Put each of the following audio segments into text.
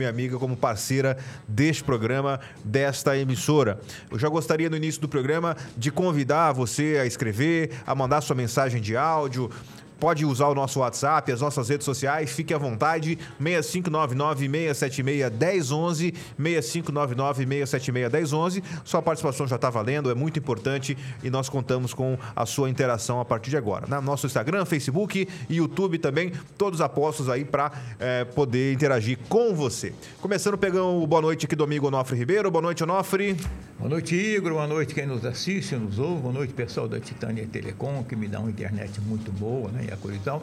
minha amiga, como parceira deste programa, desta emissora. Eu já gostaria no início do programa de convidar você a escrever, a mandar sua mensagem de áudio, Pode usar o nosso WhatsApp, as nossas redes sociais, fique à vontade. 6599-676-1011, 6599-676-1011. Sua participação já está valendo, é muito importante e nós contamos com a sua interação a partir de agora. No nosso Instagram, Facebook e YouTube também, todos apostos aí para é, poder interagir com você. Começando pegando o boa noite aqui do amigo Onofre Ribeiro. Boa noite, Onofre. Boa noite, Igor. Boa noite quem nos assiste, nos ouve. Boa noite, pessoal da Titânia Telecom, que me dá uma internet muito boa, né? E a coisa e tal.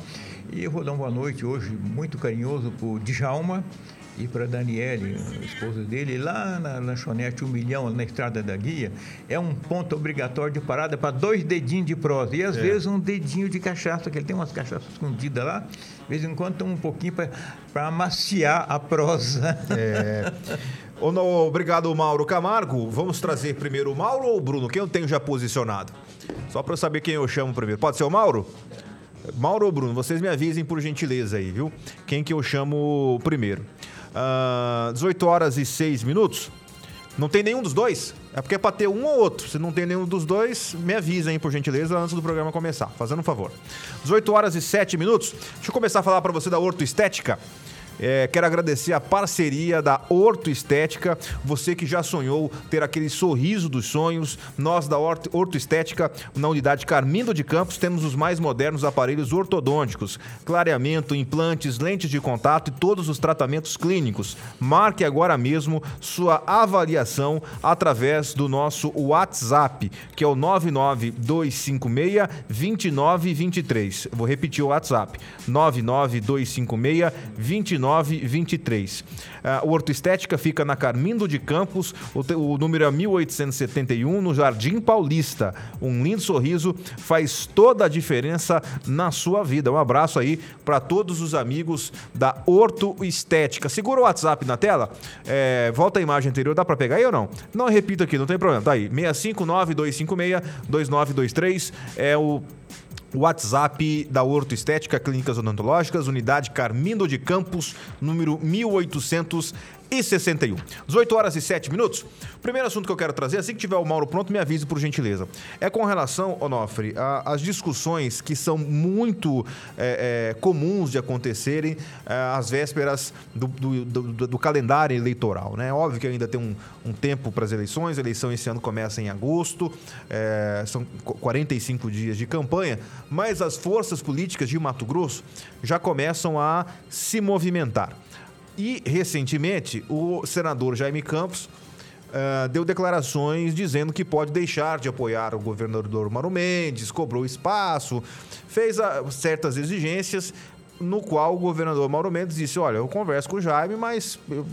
E eu vou dar uma boa noite hoje muito carinhoso para o Djalma e para a Daniele, a esposa dele, lá na lanchonete Um Milhão, na Estrada da Guia, é um ponto obrigatório de parada para dois dedinhos de prosa. E às é. vezes um dedinho de cachaça, que ele tem umas cachaças escondidas lá, de vez em quando um pouquinho para amaciar a prosa. É. Obrigado, Mauro Camargo. Vamos trazer primeiro o Mauro ou o Bruno? Quem eu tenho já posicionado? Só para eu saber quem eu chamo primeiro. Pode ser o Mauro? Mauro ou Bruno, vocês me avisem por gentileza aí, viu? Quem que eu chamo primeiro? Uh, ah, 18 horas e 6 minutos. Não tem nenhum dos dois? É porque é pra ter um ou outro. Se não tem nenhum dos dois, me avisem, por gentileza, antes do programa começar. Fazendo um favor. 18 horas e 7 minutos. Deixa eu começar a falar para você da Horto Estética. É, quero agradecer a parceria da Horto Estética. Você que já sonhou ter aquele sorriso dos sonhos, nós da Horto, Estética, na unidade Carmindo de Campos, temos os mais modernos aparelhos ortodônticos, clareamento, implantes, lentes de contato e todos os tratamentos clínicos. Marque agora mesmo sua avaliação através do nosso WhatsApp, que é o 99256 2923. Vou repetir o WhatsApp: 99256 2923. 923. Uh, o Horto Estética fica na Carmindo de Campos, o, o número é 1871, no Jardim Paulista. Um lindo sorriso faz toda a diferença na sua vida. Um abraço aí para todos os amigos da Horto Estética. Segura o WhatsApp na tela, é, volta a imagem anterior, dá para pegar aí ou não? Não, repito aqui, não tem problema. Tá aí, 659 256 2923 é o WhatsApp da Horto Estética Clínicas Odontológicas, unidade Carmindo de Campos, número 1800 e 61. 18 horas e 7 minutos. O primeiro assunto que eu quero trazer, assim que tiver o Mauro pronto, me avise por gentileza. É com relação, Onofre, às discussões que são muito é, é, comuns de acontecerem é, às vésperas do, do, do, do, calendário eleitoral. Né? Óbvio que ainda tem um, um tempo para as eleições, a eleição esse ano começa em agosto, é, são 45 dias de campanha, mas as forças políticas de Mato Grosso já começam a se movimentar. E, recentemente, o senador Jaime Campos uh, deu declarações dizendo que pode deixar de apoiar o governador Mauro Mendes, cobrou espaço, fez uh, certas exigências, no qual o governador Mauro Mendes disse: Olha, eu converso com o Jaime, mas eu,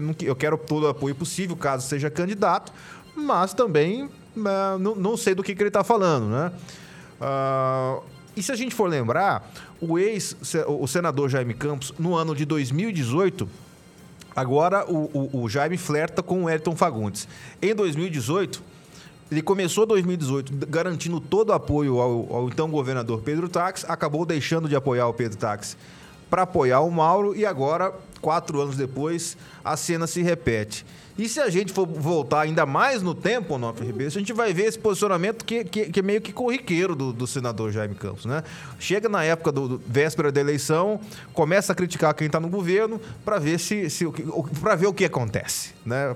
não, eu quero todo o apoio possível caso seja candidato, mas também uh, não, não, sei do que, que ele está falando, né? E se a gente for lembrar, o ex, o senador Jaime Campos, no ano de 2018, agora o, o, o Jaime flerta com o Elton Fagundes. Em 2018, ele começou 2018 garantindo todo o apoio ao, ao então governador Pedro Tax, acabou deixando de apoiar o Pedro Tax para apoiar o Mauro e agora, quatro anos depois, a cena se repete. E se a gente for voltar ainda mais no tempo, Onofre Ribeiro, a gente vai ver esse posicionamento que, que, que é meio que corriqueiro do, do, senador Jaime Campos, né? Chega na época do, do véspera da eleição, começa a criticar quem está no governo para ver se, se para ver o que acontece, né?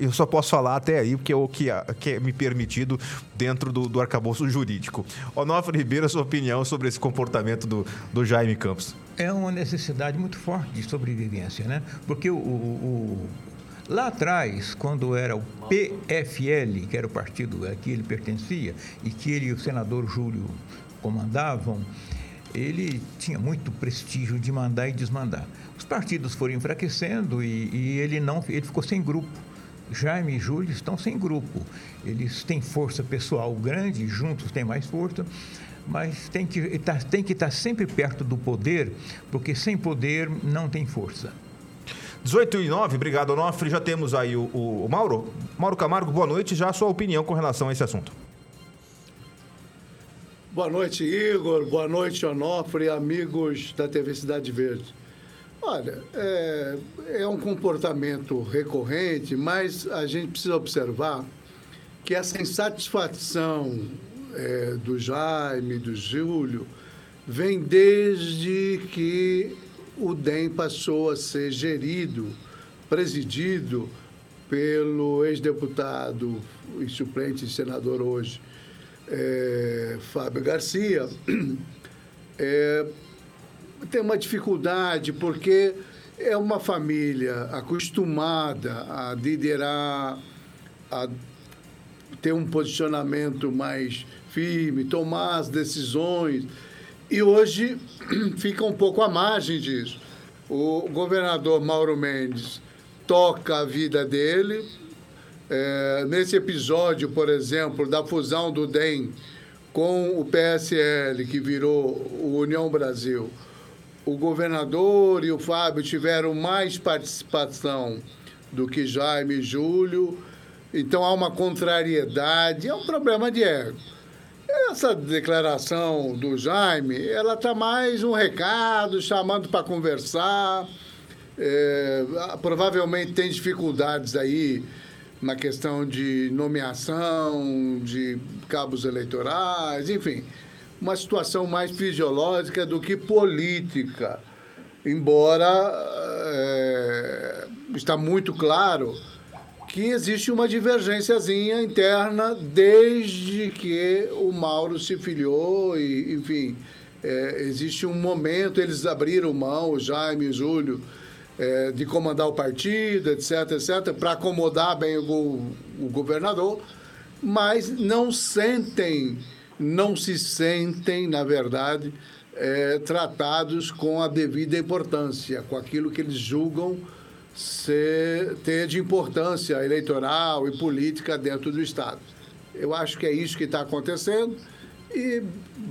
Eu só posso falar até aí porque é o que, que é me permitido dentro do, do arcabouço jurídico. Onofre Ribeiro, a sua opinião sobre esse comportamento do, do Jaime Campos? É uma necessidade muito forte de sobrevivência, né? Porque o, o Lá atrás, quando era o PFL, que era o partido a que ele pertencia, e que ele e o senador Júlio comandavam, ele tinha muito prestígio de mandar e desmandar. Os partidos foram enfraquecendo e, e ele não, ele ficou sem grupo. Jaime e Júlio estão sem grupo. Eles têm força pessoal grande, juntos têm mais força, mas tem que estar, tem que estar sempre perto do poder, porque sem poder não tem força. 18 e 9, obrigado, Onofre. Já temos aí o, o, o Mauro. Mauro Camargo, boa noite. Já a sua opinião com relação a esse assunto. Boa noite, Igor. Boa noite, Onofre, amigos da TV Cidade Verde. Olha, é, é um comportamento recorrente, mas a gente precisa observar que essa insatisfação é, do Jaime, do Júlio, vem desde que o DEM passou a ser gerido, presidido pelo ex-deputado e suplente senador hoje, é, Fábio Garcia. É, tem uma dificuldade porque é uma família acostumada a liderar, a ter um posicionamento mais firme, tomar as decisões. E hoje fica um pouco à margem disso. O governador Mauro Mendes toca a vida dele. É, nesse episódio, por exemplo, da fusão do DEM com o PSL, que virou o União Brasil, o governador e o Fábio tiveram mais participação do que Jaime e Júlio, então há uma contrariedade, é um problema de ego. Essa declaração do Jaime, ela está mais um recado, chamando para conversar. É, provavelmente tem dificuldades aí na questão de nomeação, de cabos eleitorais, enfim uma situação mais fisiológica do que política. Embora é, está muito claro que existe uma divergênciazinha interna desde que o Mauro se filiou e, enfim, é, existe um momento, eles abriram mão, o Jaime e o Júlio, é, de comandar o partido, etc, etc, para acomodar bem o, o governador, mas não sentem não se sentem, na verdade, é, tratados com a devida importância, com aquilo que eles julgam ser, ter de importância eleitoral e política dentro do Estado. Eu acho que é isso que está acontecendo e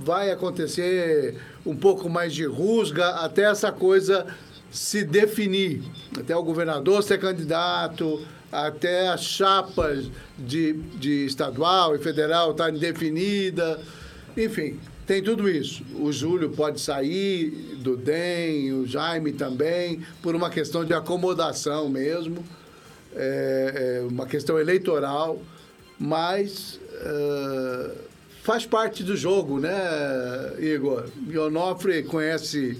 vai acontecer um pouco mais de rusga até essa coisa se definir, até o governador ser candidato, até as chapas de, de estadual e federal estarem definidas. Enfim, tem tudo isso. O Júlio pode sair do DEM, o Jaime também, por uma questão de acomodação mesmo, é, é uma questão eleitoral, mas é, faz parte do jogo, né, Igor? E Onofre conhece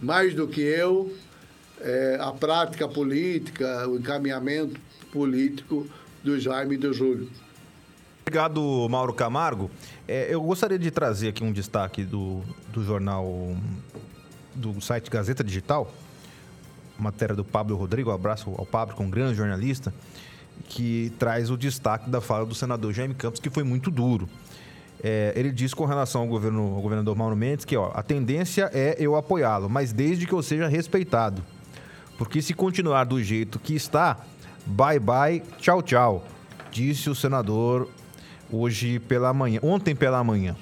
mais do que eu é, a prática política, o encaminhamento político do Jaime e do Júlio. Obrigado, Mauro Camargo. É, eu gostaria de trazer aqui um destaque do, do jornal, do site Gazeta Digital, matéria do Pablo Rodrigo, um abraço ao Pablo, que é um grande jornalista, que traz o destaque da fala do senador Jaime Campos, que foi muito duro. É, ele diz com relação ao, governo, ao governador Mauro Mendes que ó, a tendência é eu apoiá-lo, mas desde que eu seja respeitado. Porque se continuar do jeito que está, bye bye, tchau tchau, disse o senador hoje pela manhã, ontem pela manhã.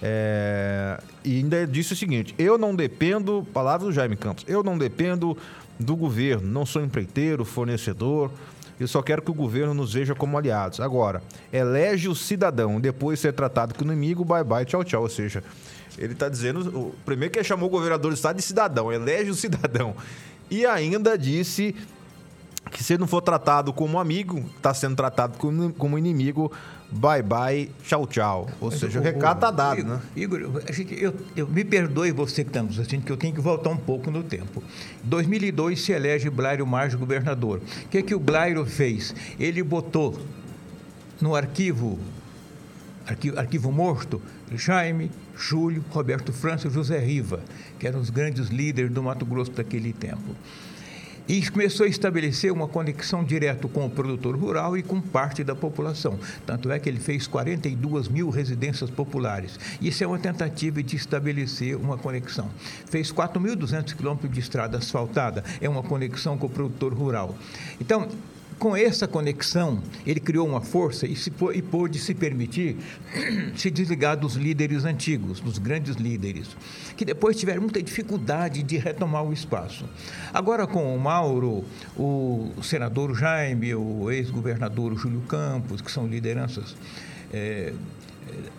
É, e ainda disse o seguinte: eu não dependo, palavra do Jaime Campos, eu não dependo do governo, não sou empreiteiro, fornecedor, eu só quero que o governo nos veja como aliados. Agora, elege o cidadão, depois ser tratado como inimigo, bye bye, tchau tchau. Ou seja, ele está dizendo, o primeiro que ele chamou o governador do estado de cidadão, elege o cidadão. E ainda disse que se não for tratado como amigo, está sendo tratado como inimigo, bye bye, tchau tchau. Ou Mas seja, o, o recado está dado, Igor, né? Igor, eu, eu, me perdoe você que está nos assistindo, que eu tenho que voltar um pouco no tempo. Em 2002 se elege Blairo Marge governador. O que, é que o Blairo fez? Ele botou no arquivo, arquivo, arquivo morto, Jaime, Júlio, Roberto França e José Riva que eram os grandes líderes do Mato Grosso daquele tempo. E começou a estabelecer uma conexão direta com o produtor rural e com parte da população. Tanto é que ele fez 42 mil residências populares. Isso é uma tentativa de estabelecer uma conexão. Fez 4.200 quilômetros de estrada asfaltada. É uma conexão com o produtor rural. Então, com essa conexão, ele criou uma força e, se, e pôde se permitir se desligar dos líderes antigos, dos grandes líderes, que depois tiveram muita dificuldade de retomar o espaço. Agora, com o Mauro, o senador Jaime, o ex-governador Júlio Campos, que são lideranças. É,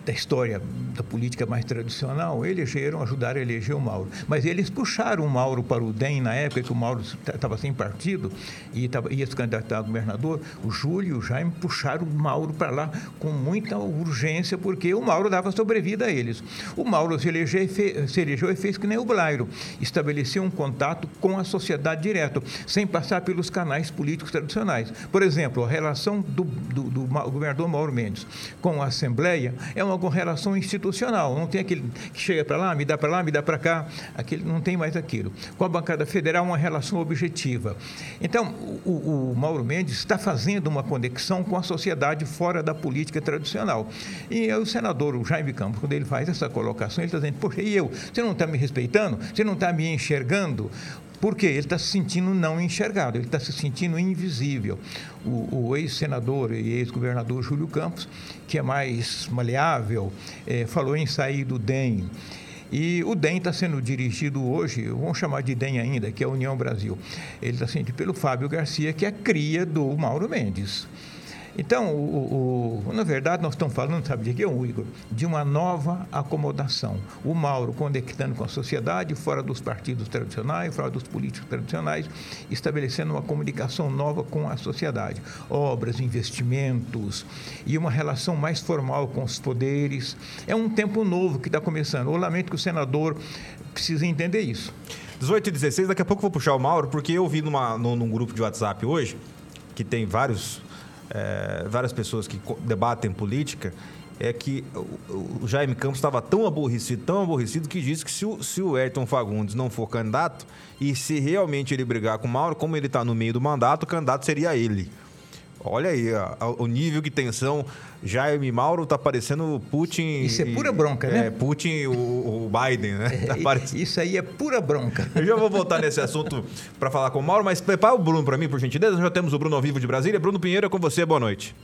da história da política mais tradicional, elegeram, ajudaram a eleger o Mauro. Mas eles puxaram o Mauro para o DEM na época que o Mauro estava sem partido e tava, ia se candidatar a governador. O Júlio e o Jaime puxaram o Mauro para lá com muita urgência, porque o Mauro dava sobrevida a eles. O Mauro se elegeu, se elegeu e fez que nem o Blairo, estabeleceu um contato com a sociedade direto, sem passar pelos canais políticos tradicionais. Por exemplo, a relação do, do, do governador Mauro Mendes com a Assembleia é uma relação institucional, não tem aquele que chega para lá, me dá para lá, me dá para cá, aquele, não tem mais aquilo. Com a bancada federal, uma relação objetiva. Então, o, o Mauro Mendes está fazendo uma conexão com a sociedade fora da política tradicional. E o senador o Jaime Campos, quando ele faz essa colocação, ele está dizendo, poxa, e eu? Você não está me respeitando? Você não está me enxergando? Porque ele está se sentindo não enxergado, ele está se sentindo invisível. O, o ex-senador e ex-governador Júlio Campos, que é mais maleável, é, falou em sair do DEM. E o DEM está sendo dirigido hoje, vamos chamar de DEM ainda, que é a União Brasil. Ele está sendo pelo Fábio Garcia, que é cria do Mauro Mendes. Então, o, o, na verdade, nós estamos falando, sabe de que, Igor? De uma nova acomodação. O Mauro conectando com a sociedade, fora dos partidos tradicionais, fora dos políticos tradicionais, estabelecendo uma comunicação nova com a sociedade. Obras, investimentos e uma relação mais formal com os poderes. É um tempo novo que está começando. Eu lamento que o senador precise entender isso. 18 e 16, daqui a pouco eu vou puxar o Mauro, porque eu vi numa, num, num grupo de WhatsApp hoje, que tem vários é, várias pessoas que debatem política, é que o, Jaime Campos estava tão aborrecido, tão aborrecido, que disse que se o, se o Ayrton Fagundes não for candidato, e se realmente ele brigar com o Mauro, como ele está no meio do mandato, o candidato seria ele. Olha aí, ó, o nível de tensão. Jaime Mauro tá parecendo Putin. Isso é pura bronca, né? É, Putin o, o Biden, né? É, tá isso aí é pura bronca. Eu já vou voltar nesse assunto para falar com o Mauro, mas prepara o Bruno para mim, por gentileza. Nós já temos o Bruno ao vivo de Brasília. Bruno Pinheiro, é com você, boa noite.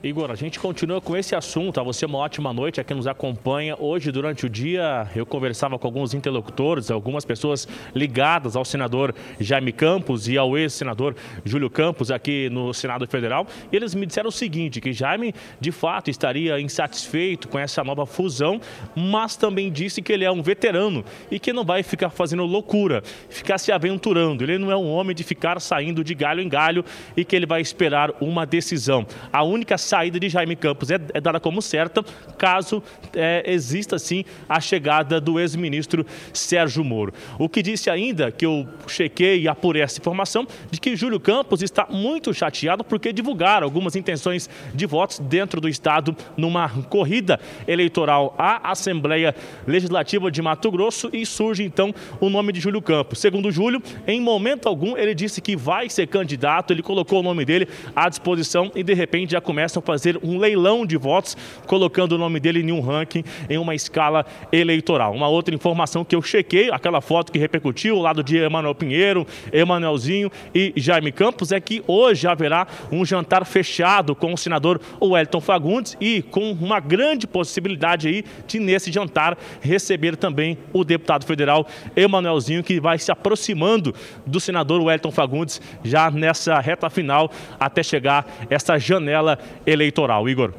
Igor, a gente continua com esse assunto. A você uma ótima noite a quem nos acompanha. Hoje, durante o dia, eu conversava com alguns interlocutores, algumas pessoas ligadas ao senador Jaime Campos e ao ex-senador Júlio Campos aqui no Senado Federal. E eles me disseram o seguinte, que Jaime, de fato, estaria insatisfeito com essa nova fusão, mas também disse que ele é um veterano e que não vai ficar fazendo loucura, ficar se aventurando. Ele não é um homem de ficar saindo de galho em galho e que ele vai esperar uma decisão. A única saída de Jaime Campos é, é dada como certa, caso é, exista sim a chegada do ex-ministro Sérgio Moro. O que disse ainda, que eu chequei e apurei essa informação, de que Júlio Campos está muito chateado porque divulgaram algumas intenções de votos dentro do Estado numa corrida eleitoral à Assembleia Legislativa de Mato Grosso e surge então o nome de Júlio Campos. Segundo Júlio, em momento algum ele disse que vai ser candidato, ele colocou o nome dele à disposição e de repente já começa a fazer um leilão de votos, colocando o nome dele em um ranking, em uma escala eleitoral. Uma outra informação que eu chequei, aquela foto que repercutiu ao lado de Emanuel Pinheiro, Emanuelzinho e Jaime Campos, é que hoje haverá um jantar fechado com o senador Wellington Fagundes e com uma grande possibilidade aí de, nesse jantar, receber também o deputado federal Emanuelzinho, que vai se aproximando do senador Wellington Fagundes já nessa reta final até chegar essa janela eleitoral. Igor.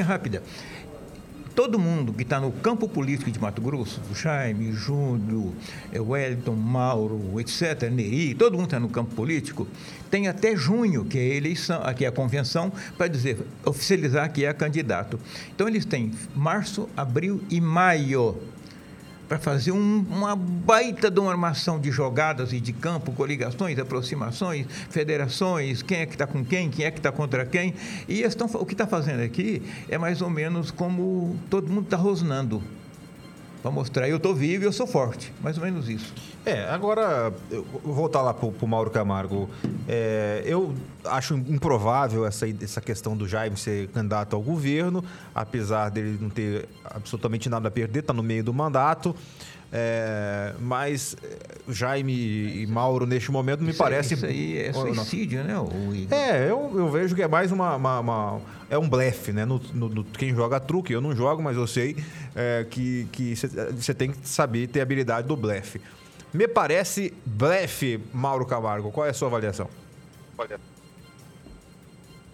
Rápida. Todo mundo que está no campo político de Mato Grosso, Jaime, Júlio, eh, Wellington, Mauro, etc., Neri, todo mundo está no campo político, tem até junho, que é a eleição, aqui é a convenção, para dizer, oficializar que é candidato. Então eles têm março, abril e maio para fazer um, uma baita de uma armação de jogadas e de campo, coligações, aproximações, federações, quem é que está com quem, quem é que está contra quem. E estão, o que está fazendo aqui é mais ou menos como todo mundo está rosnando para mostrar eu estou vivo e eu sou forte. Mais ou menos isso. É, agora, eu vou voltar lá para o Mauro Camargo. É, eu acho improvável essa, essa questão do Jaime ser candidato ao governo, apesar dele não ter absolutamente nada a perder, está no meio do mandato. É, mas é, Jaime e Mauro, neste momento, me isso parece. Isso aí é suicídio, né? O é, eu, eu vejo que é mais uma. uma, uma é um blefe, né? No, no, no, quem joga truque, eu não jogo, mas eu sei é, que você tem que saber ter habilidade do blefe. Me parece blefe, Mauro Camargo. Qual é a sua avaliação?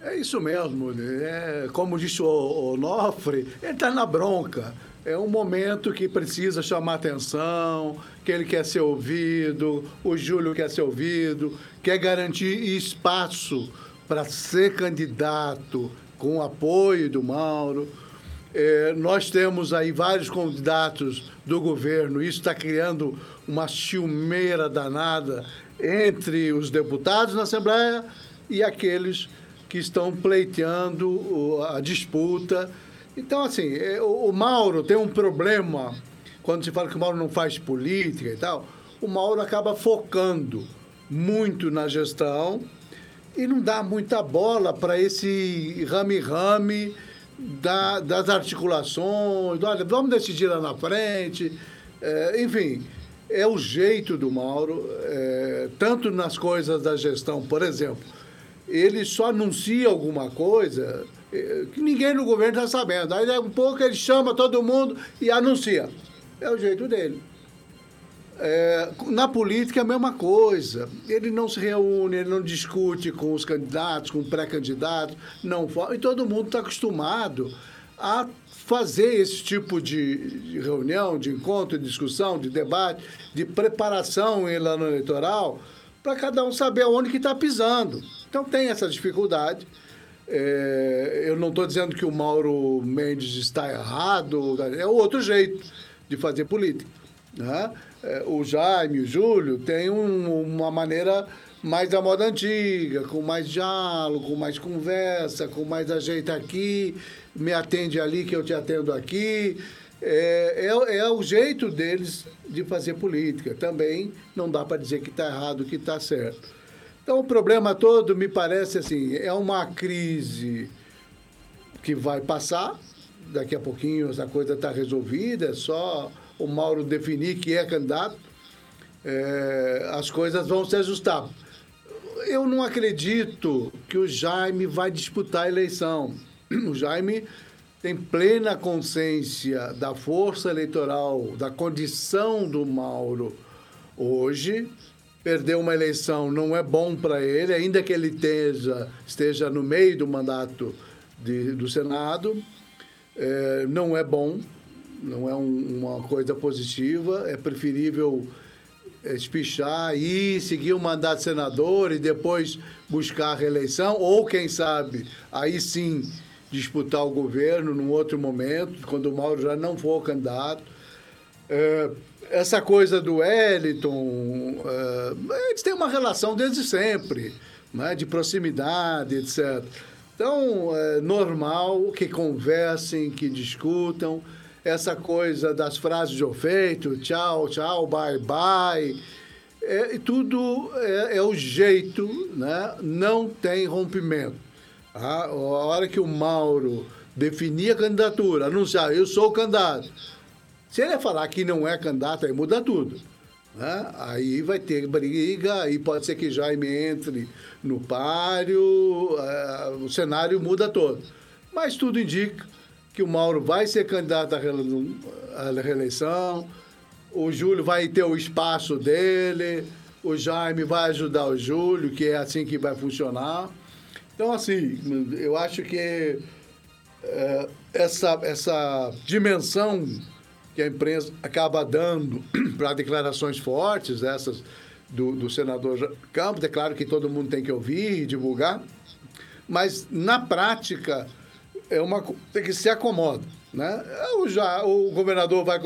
É isso mesmo. É, como disse o Onofre, ele está na bronca. É um momento que precisa chamar atenção, que ele quer ser ouvido, o Júlio quer ser ouvido, quer garantir espaço para ser candidato com o apoio do Mauro. É, nós temos aí vários candidatos do governo, isso está criando uma ciumeira danada entre os deputados na Assembleia e aqueles que estão pleiteando a disputa. Então, assim, é, o Mauro tem um problema, quando se fala que o Mauro não faz política e tal, o Mauro acaba focando muito na gestão e não dá muita bola para esse rame-rame da, das articulações, olha, vamos decidir lá na frente. É, enfim, é o jeito do Mauro, é, tanto nas coisas da gestão, por exemplo, ele só anuncia alguma coisa é, que ninguém no governo está sabendo. Aí, um pouco, ele chama todo mundo e anuncia. É o jeito dele. É, na política é a mesma coisa. Ele não se reúne, ele não discute com os candidatos, com pré-candidatos, não e todo mundo está acostumado a fazer esse tipo de, de, reunião, de encontro, de discussão, de debate, de preparação em ano eleitoral, para cada um saber onde que está pisando. Então tem essa dificuldade. É, eu não estou dizendo que o Mauro Mendes está errado, é outro jeito de fazer política. Né? É, o Jaime, o Júlio, tem um, uma maneira mais da moda antiga, com mais diálogo, com mais conversa, com mais ajeita aqui, me atende ali que eu te atendo aqui. É, é, é o jeito deles de fazer política. Também não dá para dizer que está errado, que está certo. Então, o problema todo, me parece assim, é uma crise que vai passar, daqui a pouquinho essa coisa está resolvida, é só o Mauro definir que é candidato, é, as coisas vão se ajustar. Eu não acredito que o Jaime vai disputar a eleição. O Jaime tem plena consciência da força eleitoral, da condição do Mauro hoje. Perder uma eleição não é bom para ele, ainda que ele esteja, esteja no meio do mandato de, do Senado. É, não é bom não é um, uma coisa positiva. É preferível espichar e seguir o mandato de senador e depois buscar a reeleição, ou quem sabe, aí sim disputar o governo num outro momento, quando o Mauro já não for candidato. É, essa coisa do Wellington, é, eles têm uma relação desde sempre, né, de proximidade, etc. Então, é normal que conversem, que discutam essa coisa das frases de ofeito, tchau, tchau, bye, bye. É, tudo é, é, o jeito, né? não tem rompimento. A, hora que o Mauro definir a candidatura, anunciar, eu sou o candidato. Se ele falar que não é candidato, aí muda tudo. Né? Aí vai ter briga, aí pode ser que Jaime entre no páreo, é, o cenário muda todo. Mas tudo indica que o Mauro vai ser candidato à reeleição, o Júlio vai ter o espaço dele, o Jaime vai ajudar o Júlio, que é assim que vai funcionar. Então, assim, eu acho que é, essa, essa dimensão que a imprensa acaba dando para declarações fortes, essas do, do senador Campos, é claro que todo mundo tem que ouvir e divulgar, mas na prática é uma tem que se acomoda, né? O, já, o governador vai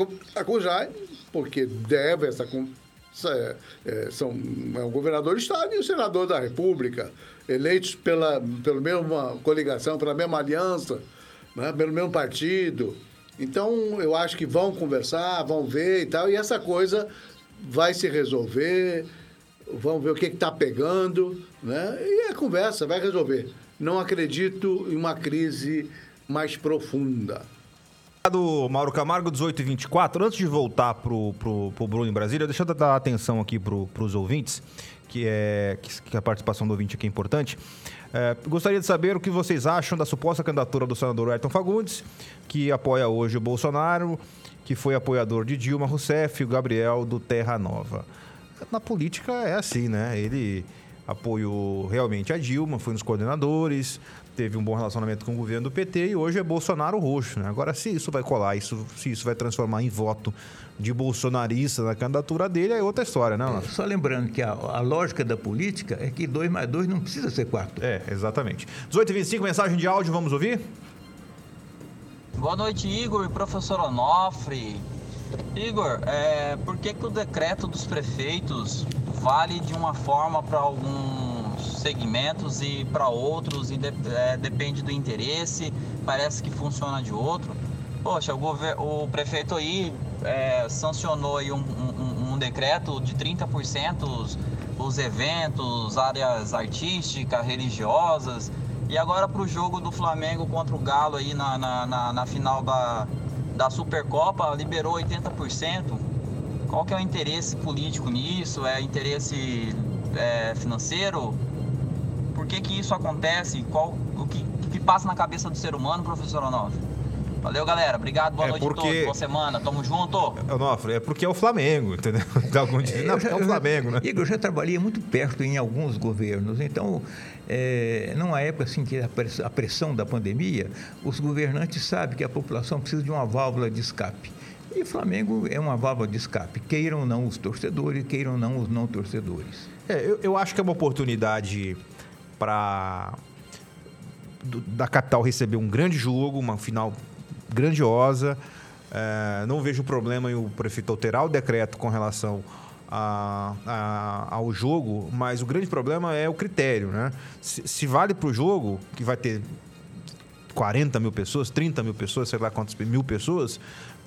Jaime, porque deve essa, são é o governador do estado e o senador da República, eleitos pela pela mesma coligação, pela mesma aliança, né? pelo mesmo partido. Então, eu acho que vão conversar, vão ver e tal, e essa coisa vai se resolver, vamos ver o que está pegando, né? E a conversa vai resolver não acredito em uma crise mais profunda. Do Mauro Camargo, 18 e 24. Antes de voltar para o Bruno em Brasília, deixa eu dar atenção aqui para os ouvintes, que, é, que, que, a participação do ouvinte aqui é importante. É, gostaria de saber o que vocês acham da suposta candidatura do senador Ayrton Fagundes, que apoia hoje o Bolsonaro, que foi apoiador de Dilma Rousseff e o Gabriel do Terra Nova. Na política é assim, né? Ele apoio realmente a Dilma, foi nos coordenadores, teve um bom relacionamento com o governo do PT e hoje é Bolsonaro roxo. Né? Agora, se isso vai colar, isso, se isso vai transformar em voto de bolsonarista na candidatura dele, é outra história, né? Só lembrando que a, a, lógica da política é que 2 mais 2 não precisa ser 4. É, exatamente. 18h25, mensagem de áudio, vamos ouvir? Boa noite, Igor e professor Onofre. Igor, é, por que, que o decreto dos prefeitos vale de uma forma para alguns segmentos e para outros e de, é, depende do interesse? Parece que funciona de outro. Poxa, o, o prefeito aí é, sancionou aí um, um, um, decreto de 30% os, os eventos, áreas artísticas, religiosas. E agora para o jogo do Flamengo contra o Galo aí na, na, na, na final da, da Supercopa, liberou 80%. Qual que é o interesse político nisso? É interesse é, financeiro? Por que, que isso acontece? Qual, o que, que passa na cabeça do ser humano, professor Onofre? Valeu, galera. Obrigado. Boa é noite porque... a todos. Boa semana. Tamo junto. Onofre, é porque é o Flamengo, entendeu? Algum dia, não, já, é o Flamengo, né? Igor, eu já trabalhei muito perto em alguns governos. Então, é, numa época assim que a pressão da pandemia, os governantes sabem que a população precisa de uma válvula de escape. E o Flamengo é uma válvula de escape, queiram ou não os torcedores, queiram ou não os não torcedores. É, eu, eu acho que é uma oportunidade para da capital receber um grande jogo, uma final grandiosa. É, não vejo problema em o prefeito alterar o decreto com relação a, a, ao jogo, mas o grande problema é o critério. Né? Se, se vale para o jogo, que vai ter 40 mil pessoas, 30 mil pessoas, sei lá quantas mil pessoas,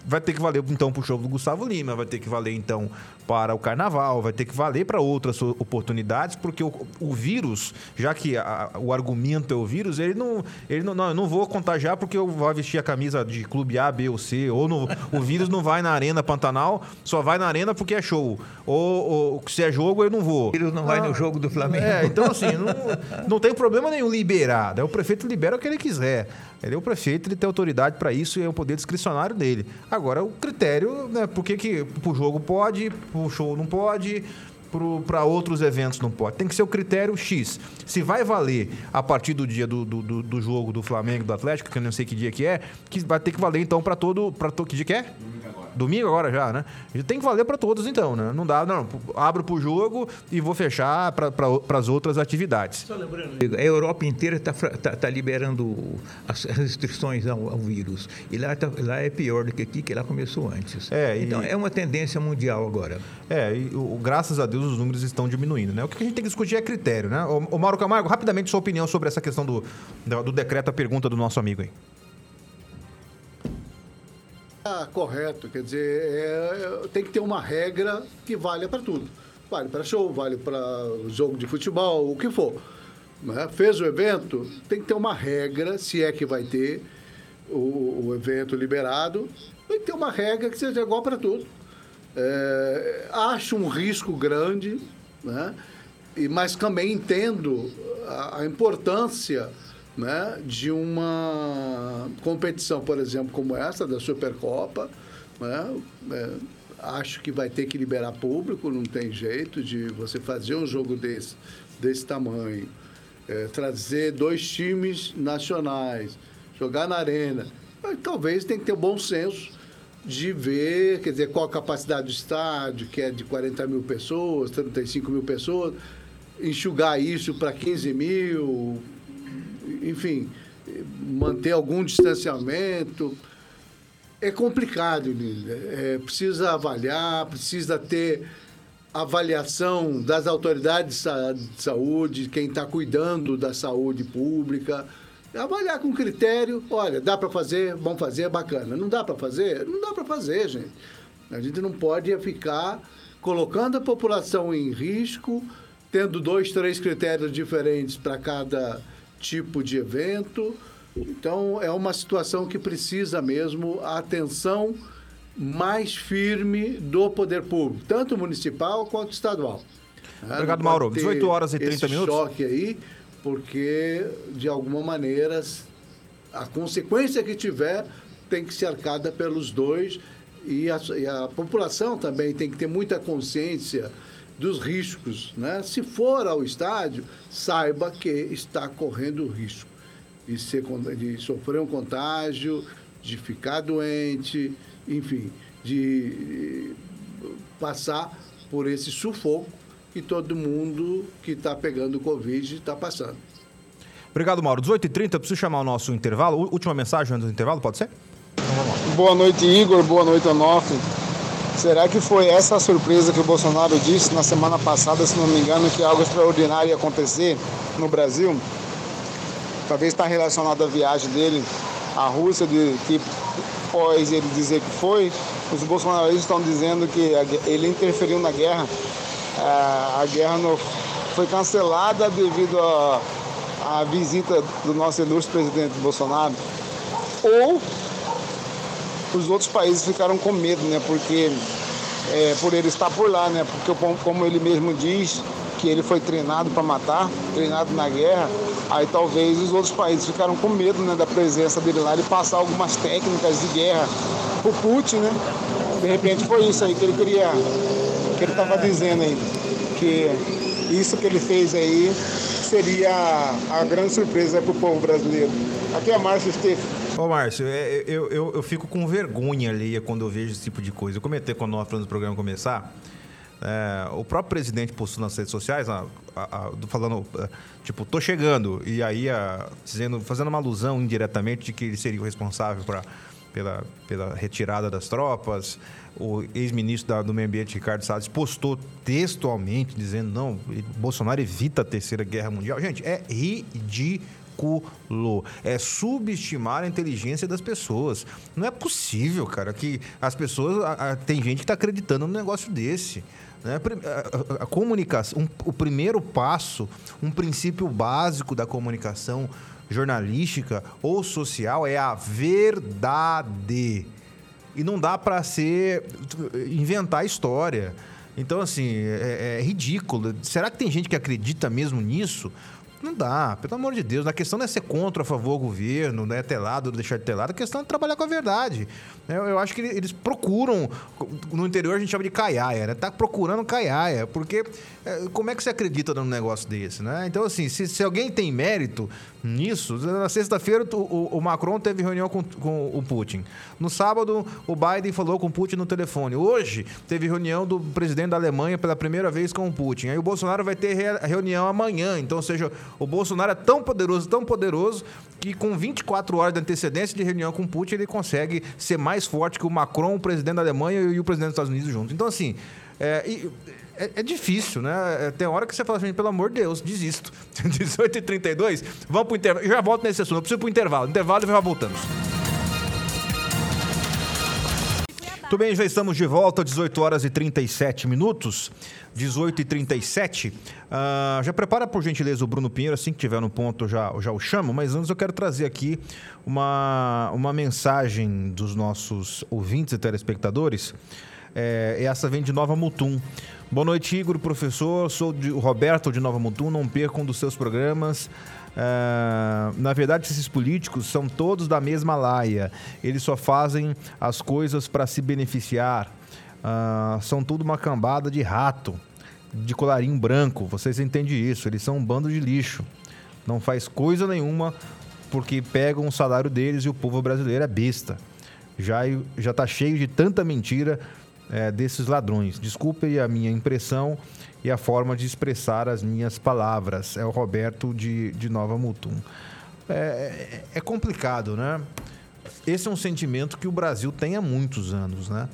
vai ter que valer então para o show do Gustavo Lima, vai ter que valer então para o carnaval, vai ter que valer para outras oportunidades, porque o, o vírus, já que a, o argumento é o vírus, ele não, ele não, não, eu não vou contagiar porque eu vou vestir a camisa de clube A, B ou C, ou no, o vírus não vai na Arena Pantanal, só vai na Arena porque é show. Ou, ou se é jogo, eu não vou. O vírus não ah, vai no jogo do Flamengo. É, então assim, não, não tem problema nenhum liberar, né? o prefeito libera o que ele quiser. Ele é o prefeito, ele tem autoridade para isso e é o poder discricionário dele. Agora, o critério, né, por que, que o jogo pode, o show não pode, para outros eventos não pode. Tem que ser o critério X. Se vai valer a partir do dia do, do, do jogo do Flamengo, do Atlético, que eu não sei que dia que é, que vai ter que valer então para todo. Pra to, que dia que é? Domingo agora já, né? Tem que valer para todos então, né? Não dá, não. Abro para o jogo e vou fechar para as outras atividades. Só lembrando, a Europa inteira está tá, tá liberando as restrições ao, ao vírus. E lá, tá, lá é pior do que aqui, que lá começou antes. É, e... Então é uma tendência mundial agora. É, e o, graças a Deus os números estão diminuindo, né? O que a gente tem que discutir é critério, né? O, o Mauro Camargo, rapidamente sua opinião sobre essa questão do, do decreto, a pergunta do nosso amigo aí. Ah, correto, quer dizer, é, é, tem que ter uma regra que valha para tudo. Vale para show, vale para jogo de futebol, o que for. Né? Fez o evento, tem que ter uma regra, se é que vai ter o, o evento liberado, tem que ter uma regra que seja igual para tudo. É, acho um risco grande, né? e, mas também entendo a, a importância né, de uma competição, por exemplo, como essa da Supercopa. Né, é, acho que vai ter que liberar público, não tem jeito de você fazer um jogo desse, desse tamanho. É, trazer dois times nacionais, jogar na arena. Mas, talvez tenha que ter bom senso de ver, quer dizer, qual a capacidade do estádio, que é de 40 mil pessoas, 35 mil pessoas, enxugar isso para 15 mil, enfim, manter algum distanciamento. É complicado, Lília. É, precisa avaliar, precisa ter avaliação das autoridades de saúde, quem está cuidando da saúde pública. Avaliar com critério, olha, dá para fazer, vamos fazer, bacana. Não dá para fazer? Não dá para fazer, gente. A gente não pode ficar colocando a população em risco, tendo dois, três critérios diferentes para cada tipo de evento. Então, é uma situação que precisa mesmo a atenção mais firme do poder público, tanto municipal quanto estadual. Né? Obrigado, Mauro. 18 horas e 30 esse minutos. choque aí, porque, de alguma maneira, a consequência que tiver tem que ser arcada pelos dois e a, e a população também tem que ter muita consciência dos riscos. Né? Se for ao estádio, saiba que está correndo risco de, ser, de sofrer um contágio, de ficar doente, enfim, de passar por esse sufoco que todo mundo que está pegando Covid está passando. Obrigado, Mauro. 18h30, preciso chamar o nosso intervalo. Última mensagem antes do intervalo, pode ser? Boa noite, Igor. Boa noite, Onofre. Será que foi essa a surpresa que o Bolsonaro disse na semana passada, se não me engano, que algo extraordinário ia acontecer no Brasil? Talvez está relacionado à viagem dele à Rússia, de, que após ele dizer que foi, os bolsonaristas estão dizendo que ele interferiu na guerra. A, guerra no, foi cancelada devido à visita do nosso ilustre presidente Bolsonaro. Ou os outros países ficaram com medo, né? Porque é, por ele estar por lá, né? Porque como ele mesmo diz, que ele foi treinado para matar, treinado na guerra, aí talvez os outros países ficaram com medo né, da presença dele lá e passar algumas técnicas de guerra pro Putin, né? De repente foi isso aí que ele queria, que ele estava dizendo aí, que isso que ele fez aí seria a grande surpresa para o povo brasileiro. Aqui é Márcio Esteves. Ô, Márcio, é, eu, eu, eu, fico com vergonha ali quando eu vejo esse tipo de coisa. Eu comentei quando nós falamos do programa começar. É, o próprio presidente postou nas redes sociais, a, a, a, falando, é, tipo, tô chegando. E aí, dizendo, fazendo uma alusão indiretamente de que ele seria o responsável pra, pela, pela retirada das tropas. O ex-ministro do Meio Ambiente, Ricardo Salles, postou textualmente dizendo: não, Bolsonaro evita a terceira guerra mundial. Gente, é ridículo ridículo. É subestimar a inteligência das pessoas. Não é possível, cara, que as pessoas. A, a, tem gente que está acreditando num negócio desse. Né? A, a, comunicação, um, o primeiro passo, um princípio básico da comunicação jornalística ou social é a verdade. E não dá para ser inventar história. Então, assim, é, é, ridículo. Será que tem gente que acredita mesmo nisso? Não dá, pelo amor de Deus. A questão não é ser contra ou a favor do governo, não é ter lado ou deixar de ter lado. A questão é trabalhar com a verdade. Eu, eu acho que eles procuram. No interior a gente chama de caiaia, né? Tá procurando caiaia. Porque é, como é que você acredita num negócio desse, né? Então, assim, se, se alguém tem mérito nisso, na sexta-feira o, o, Macron teve reunião com, com o Putin. No sábado, o Biden falou com o Putin no telefone. Hoje, teve reunião do presidente da Alemanha pela primeira vez com o Putin. Aí o Bolsonaro vai ter reunião amanhã. Então, ou seja, o Bolsonaro é tão poderoso, tão poderoso, que com 24 horas de antecedência de reunião com o Putin, ele consegue ser mais forte que o Macron, o presidente da Alemanha e o presidente dos Estados Unidos juntos. Então, assim, é, é, é, difícil, né? É, tem hora que você fala assim, pelo amor de Deus, desisto. 18h32, vamos pro intervalo. Eu já volto nesse assunto, eu preciso pro intervalo. Intervalo e já voltamos. Muito bem, já estamos de volta, 18 horas e 37 minutos. 18 e 37 uh, ah, Já prepara, por gentileza, o Bruno Pinheiro. Assim que tiver no ponto, já, já o chamo. Mas antes eu quero trazer aqui uma, uma mensagem dos nossos ouvintes e telespectadores. É, essa vem de Nova Mutum. Boa noite, Igor, professor. Sou de, Roberto de Nova Mutum. Não perca um dos seus programas. Uh, na verdade, esses políticos são todos da mesma laia. Eles só fazem as coisas para se beneficiar. Uh, são tudo uma cambada de rato, de colarinho branco. Vocês entendem isso? Eles são um bando de lixo. Não faz coisa nenhuma porque pegam o salário deles e o povo brasileiro é besta. Já já está cheio de tanta mentira é, desses ladrões. Desculpe a minha impressão e a forma de expressar as minhas palavras. É o Roberto de, de Nova Mutum. É, é, é complicado, né? Esse é um sentimento que o Brasil tem há muitos anos, né?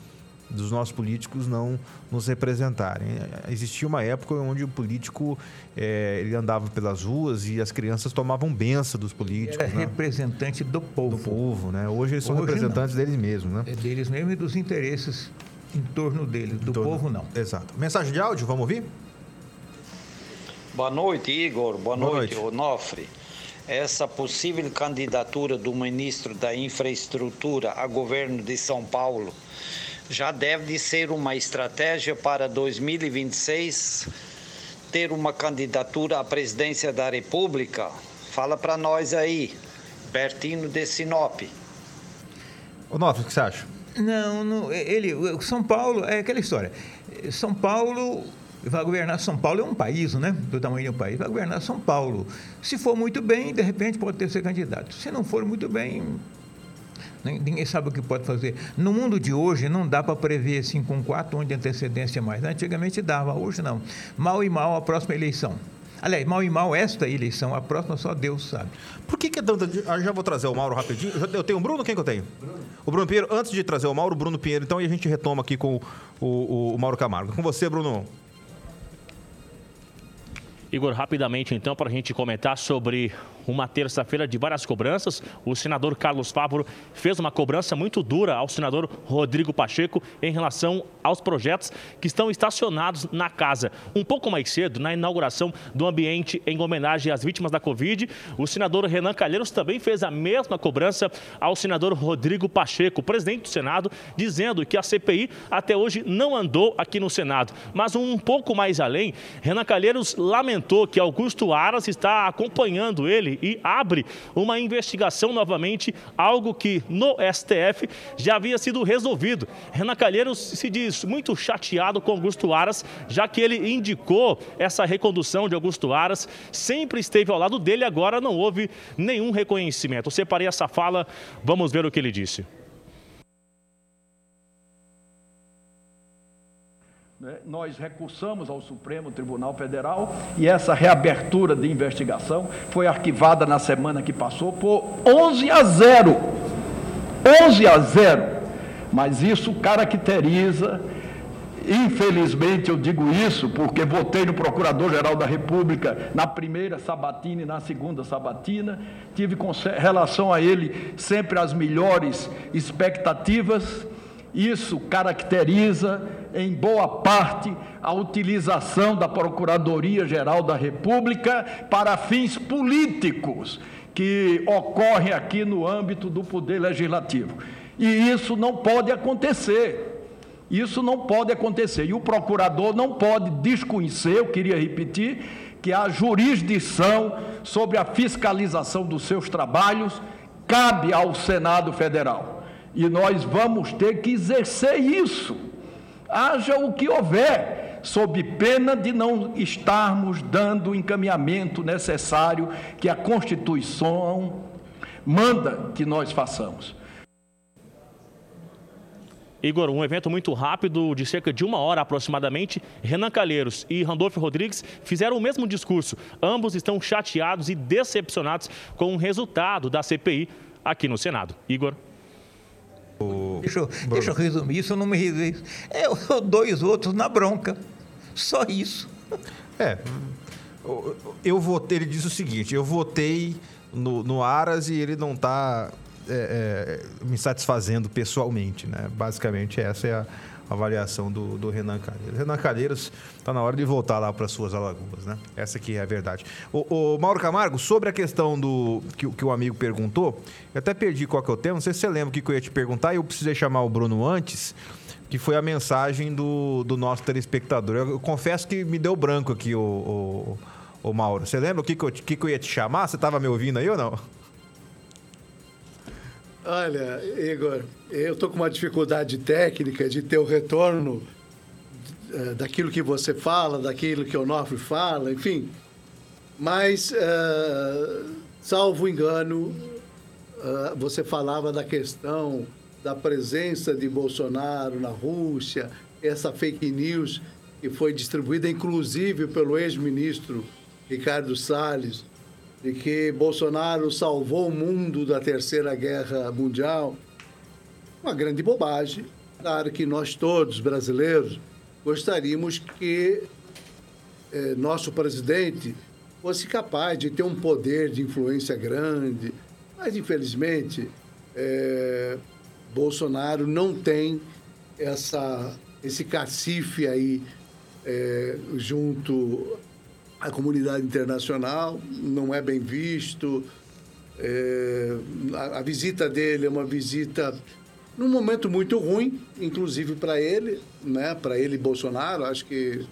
dos nossos políticos não nos representarem. Existia uma época onde o político é, ele andava pelas ruas e as crianças tomavam benção dos políticos. Era né? representante do povo. Do povo, né? Hoje eles são Hoje representantes não. deles mesmos, né? É deles mesmos e dos interesses em torno dele, do torno... povo não. Exato. Mensagem de áudio, vamos ouvir? Boa noite, Igor. Boa, Boa noite, noite, Onofre. Essa possível candidatura do ministro da Infraestrutura a governo de São Paulo já deve ser uma estratégia para 2026 ter uma candidatura à presidência da República? Fala para nós aí, Bertino de Sinop. Onofre, o que você acha? Não, não ele, São Paulo, é aquela história. São Paulo vai governar São Paulo, é um país, né? Do tamanho do país, vai governar São Paulo. Se for muito bem, de repente pode ter ser candidato. Se não for muito bem, Ninguém sabe o que pode fazer. No mundo de hoje, não dá para prever assim, com quatro anos de antecedência mais. Antigamente dava, hoje não. Mal e mal a próxima eleição. Aliás, mal e mal esta eleição, a próxima só Deus sabe. Por que, que é tanta. Ah, já vou trazer o Mauro rapidinho. Eu tenho o Bruno, quem que eu tenho? Bruno. O Bruno Pinheiro. Antes de trazer o Mauro, o Bruno Pinheiro, então, e a gente retoma aqui com o, o, o Mauro Camargo. Com você, Bruno. Igor, rapidamente então, para a gente comentar sobre uma terça-feira de várias cobranças. O senador Carlos Fávoro fez uma cobrança muito dura ao senador Rodrigo Pacheco em relação aos projetos que estão estacionados na casa. Um pouco mais cedo, na inauguração do ambiente em homenagem às vítimas da Covid, o senador Renan Calheiros também fez a mesma cobrança ao senador Rodrigo Pacheco, presidente do Senado, dizendo que a CPI até hoje não andou aqui no Senado. Mas um pouco mais além, Renan Calheiros lamentou que Augusto Aras está acompanhando ele e abre uma investigação novamente, algo que no STF já havia sido resolvido. Renan Calheiros se diz muito chateado com Augusto Aras, já que ele indicou essa recondução de Augusto Aras, sempre esteve ao lado dele, agora não houve nenhum reconhecimento. Eu separei essa fala, vamos ver o que ele disse. Nós recursamos ao Supremo Tribunal Federal e essa reabertura de investigação foi arquivada na semana que passou por 11 a 0. 11 a 0. Mas isso caracteriza, infelizmente eu digo isso porque votei no Procurador-Geral da República na primeira sabatina e na segunda sabatina, tive com relação a ele sempre as melhores expectativas isso caracteriza, em boa parte, a utilização da Procuradoria-Geral da República para fins políticos que ocorrem aqui no âmbito do Poder Legislativo. E isso não pode acontecer. Isso não pode acontecer. E o procurador não pode desconhecer, eu queria repetir, que a jurisdição sobre a fiscalização dos seus trabalhos cabe ao Senado Federal. E nós vamos ter que exercer isso, haja o que houver, sob pena de não estarmos dando o encaminhamento necessário que a Constituição manda que nós façamos. Igor, um evento muito rápido, de cerca de uma hora aproximadamente. Renan Calheiros e Randolfo Rodrigues fizeram o mesmo discurso. Ambos estão chateados e decepcionados com o resultado da CPI aqui no Senado. Igor. Deixa, eu, deixa eu resumir isso, eu não me. É, eu dois outros na bronca. Só isso. É. Eu votei, ele diz o seguinte: eu votei no, no Aras e ele não está é, é, me satisfazendo pessoalmente, né? Basicamente, essa é a avaliação do, do Renan Calheiros. Renan Calheiros está na hora de voltar lá para suas alagoas, né? Essa aqui é a verdade. O, o, Mauro Camargo, sobre a questão do que, que, o amigo perguntou, eu até perdi qual que é o tema, não sei se você lembra o que, que eu ia te perguntar, e eu precisei chamar o Bruno antes, que foi a mensagem do, do nosso telespectador. Eu, eu confesso que me deu branco aqui, o, o, o Mauro. Você lembra o que, que, eu, que, que eu ia te chamar? Você estava me ouvindo aí ou não? Olha, Igor, eu estou com uma dificuldade técnica de ter o retorno uh, daquilo que você fala, daquilo que o Onofre fala, enfim. Mas, uh, salvo engano, uh, você falava da questão da presença de Bolsonaro na Rússia, essa fake news que foi distribuída, inclusive, pelo ex-ministro Ricardo Salles, de que Bolsonaro salvou o mundo da Terceira Guerra Mundial. Uma grande bobagem. Claro que nós todos, brasileiros, gostaríamos que eh, nosso presidente fosse capaz de ter um poder de influência grande, mas infelizmente eh, Bolsonaro não tem essa, esse cacife aí eh, junto a comunidade internacional, não é bem visto. É, a, a, visita dele é uma visita num momento muito ruim, inclusive para ele, né? Para ele Bolsonaro, acho que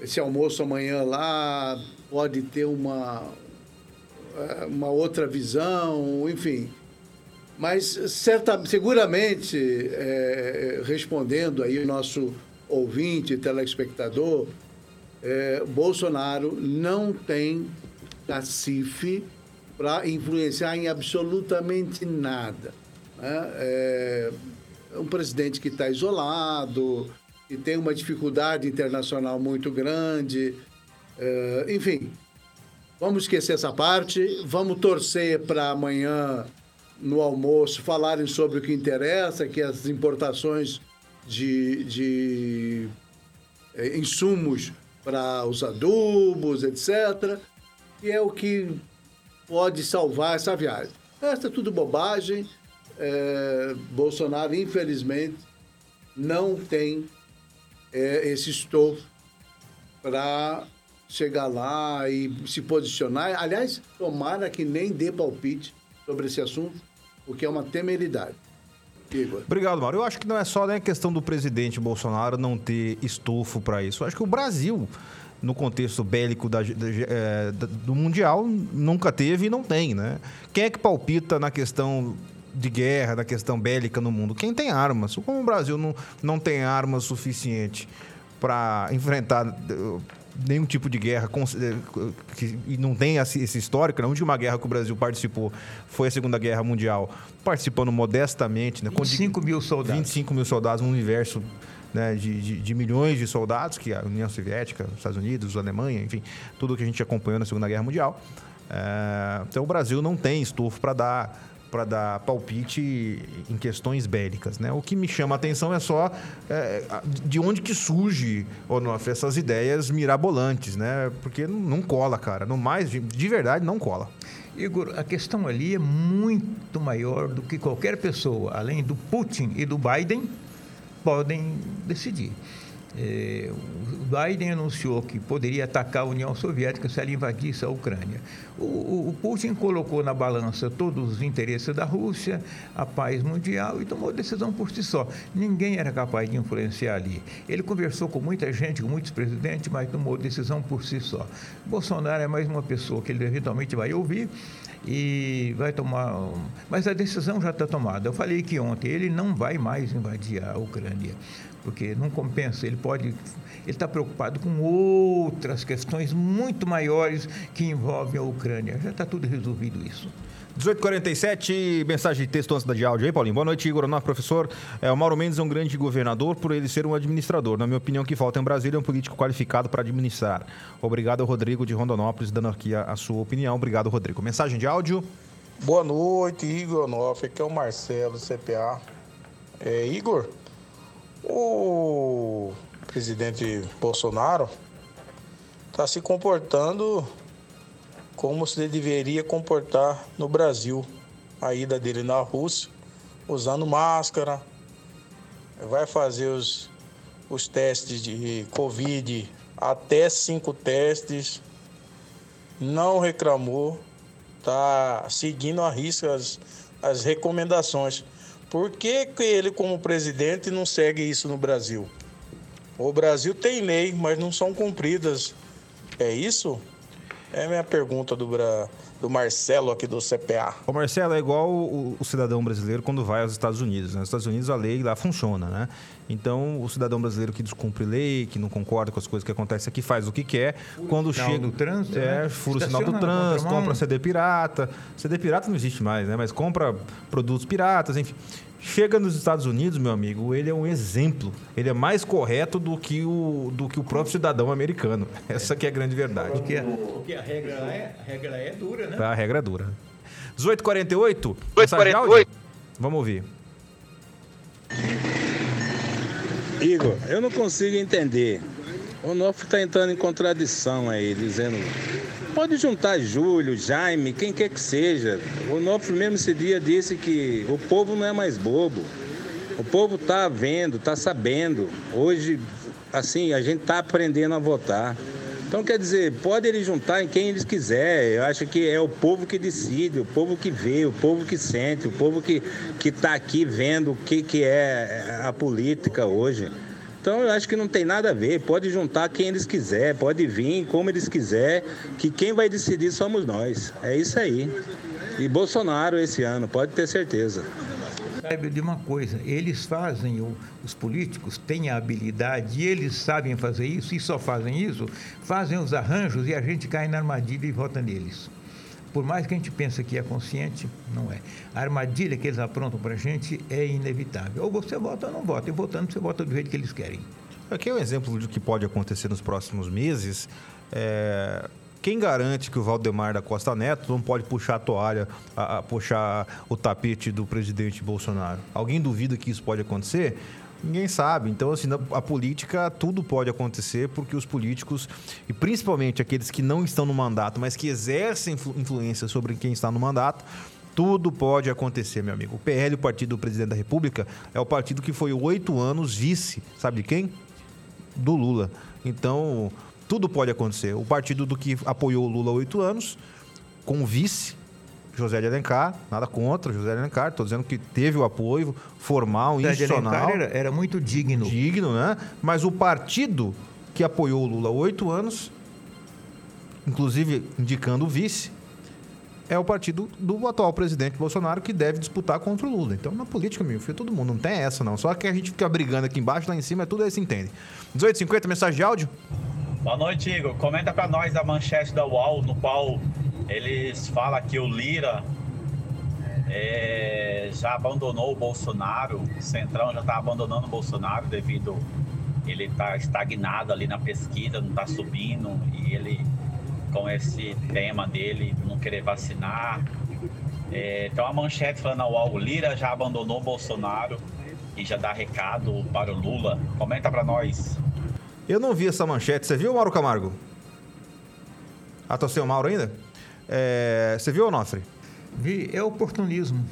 esse almoço amanhã lá pode ter uma é, uma outra visão, enfim. Mas certa, seguramente, é, respondendo aí o nosso ouvinte, telespectador, é, Bolsonaro não tem cacife para influenciar em absolutamente nada. Né? É um presidente que está isolado, que tem uma dificuldade internacional muito grande. É, enfim, vamos esquecer essa parte, vamos torcer para amanhã no almoço falarem sobre o que interessa, que é as importações de, de é, insumos para os adubos, etc. E é o que pode salvar essa viagem. Essa é tudo bobagem. É, Bolsonaro, infelizmente, não tem é, esse estofo para chegar lá e se posicionar. Aliás, tomara que nem dê palpite sobre esse assunto, porque é uma temeridade. Obrigado, Mauro. Eu acho que não é só né, questão do presidente Bolsonaro não ter estofo para isso. Eu acho que o Brasil, no contexto bélico da, da, é, do Mundial, nunca teve e não tem, né? Quem é que palpita na questão de guerra, na questão bélica no mundo? Quem tem armas. Como o Brasil não, não tem armas suficiente para enfrentar nenhum tipo de guerra eh, que, não tem esse histórico. A última guerra que o Brasil participou foi a Segunda Guerra Mundial, participando modestamente. Né? 25 mil soldados. 25 mil soldados, um universo né, de, de, de, milhões de soldados, que a União Soviética, os Estados Unidos, a Alemanha, enfim, tudo que a gente acompanhou na Segunda Guerra Mundial. É, então o Brasil não tem estofo para dar para dar palpite em questões bélicas. Né? O que me chama a atenção é só é, de onde que surge, Onofre, essas ideias mirabolantes, né? Porque não cola, cara. No mais, de, de verdade, não cola. Igor, a questão ali é muito maior do que qualquer pessoa, além do Putin e do Biden, podem decidir. É, o Biden anunciou que poderia atacar a União Soviética se ela invadisse a Ucrânia. O, o, Putin colocou na balança todos os interesses da Rússia, a paz mundial e tomou decisão por si só. Ninguém era capaz de influenciar ali. Ele conversou com muita gente, com muitos presidentes, mas tomou decisão por si só. Bolsonaro é mais uma pessoa que ele eventualmente vai ouvir e vai tomar. Mas a decisão já está tomada. Eu falei que ontem ele não vai mais invadir a Ucrânia porque não compensa. Ele pode, ele está preocupado com outras questões muito maiores que envolvem a Ucrânia. Já está tudo resolvido isso. 1847, mensagem de texto antes da de áudio aí, Paulinho. Boa noite, Igor. Não, professor. É, o Mauro Mendes é um grande governador por ele ser um administrador. Na minha opinião, o que falta em Brasília é um político qualificado para administrar. Obrigado, Rodrigo de Rondonópolis, dando aqui a, a sua opinião. Obrigado, Rodrigo. Mensagem de áudio. Boa noite, Igor Noff. Aqui é o Marcelo, CPA. É, Igor, o presidente Bolsonaro está se comportando como se deveria comportar no Brasil. A ida dele na Rússia, usando máscara, vai fazer os, os testes de Covid, até cinco testes, não reclamou, está seguindo a risca as, as recomendações. Por que, que ele, como presidente, não segue isso no Brasil? O Brasil tem lei, mas não são cumpridas. É isso? É a minha pergunta do, do Marcelo aqui do CPA. O Marcelo é igual o, o, cidadão brasileiro quando vai aos Estados Unidos. Né? Nos Estados Unidos a lei lá funciona, né? Então o cidadão brasileiro que descumpre lei, que não concorda com as coisas que acontecem aqui, faz o que quer. Quando sinal chega. Do trânsito, é, né? fura o sinal do trânsito, compra CD pirata. CD pirata não existe mais, né? Mas compra produtos piratas, enfim. Chega nos Estados Unidos, meu amigo, ele é um exemplo. Ele é mais correto do que o, do que o próprio cidadão americano. Essa que é a grande verdade. Porque, porque a, regra é, a regra é dura, né? A regra é dura. 1848. 1848. Vamos ouvir. Igor, eu não consigo entender. O Nof está entrando em contradição aí, dizendo. Pode juntar Júlio, Jaime, quem quer que seja. O Nof mesmo esse dia disse que o povo não é mais bobo. O povo está vendo, está sabendo. Hoje, assim, a gente está aprendendo a votar. Então, quer dizer, pode ele juntar em quem eles quiser. Eu acho que é o povo que decide, o povo que vê, o povo que sente, o povo que está aqui vendo o que, que é a política hoje. Então eu acho que não tem nada a ver. Pode juntar quem eles quiser, pode vir como eles quiser, que quem vai decidir somos nós. É isso aí. E Bolsonaro esse ano, pode ter certeza. saiba de uma coisa, eles fazem, os políticos têm a habilidade, e eles sabem fazer isso, e só fazem isso, fazem os arranjos e a gente cai na armadilha e vota neles. Por mais que a gente pense que é consciente, não é. A armadilha que eles aprontam para a gente é inevitável. Ou você vota ou não vota. E votando, você vota do jeito que eles querem. Aqui é um exemplo do que pode acontecer nos próximos meses. É, quem garante que o Valdemar da Costa Neto não pode puxar a toalha, a, a, puxar o tapete do presidente Bolsonaro? Alguém duvida que isso pode acontecer? Ninguém sabe. Então, assim, a política, tudo pode acontecer porque os políticos, e principalmente aqueles que não estão no mandato, mas que exercem influência sobre quem está no mandato, tudo pode acontecer, meu amigo. O PL, o partido do presidente da República, é o partido que foi oito anos vice, sabe de quem? Do Lula. Então, tudo pode acontecer. O partido do que apoiou o Lula oito anos, com vice, José de Alencar, nada contra José de Alencar, estou dizendo que teve o apoio formal, José institucional. Era, era, muito digno. Digno, né? Mas o partido que apoiou o Lula há oito anos, inclusive indicando o vice, é o partido do atual presidente Bolsonaro que deve disputar contra o Lula. Então, na política, meu filho, todo mundo não tem essa, não. Só que a gente fica brigando aqui embaixo, lá em cima, é tudo aí se entende. 18h50, mensagem de áudio? Boa noite, Igor. Comenta para nós a manchete da UOL, no qual eles falam que o Lira é, já abandonou o Bolsonaro, o Centrão já está abandonando o Bolsonaro devido ele está estagnado ali na pesquisa, não está subindo e ele com esse tema dele não querer vacinar. É, então a manchete falando ao o Lira já abandonou o Bolsonaro e já dá recado para o Lula. Comenta para nós. Eu não vi essa manchete. Você viu, Mauro Camargo? Ah, tô sem o Mauro ainda? É, você viu, Onofre? Vi. É oportunismo.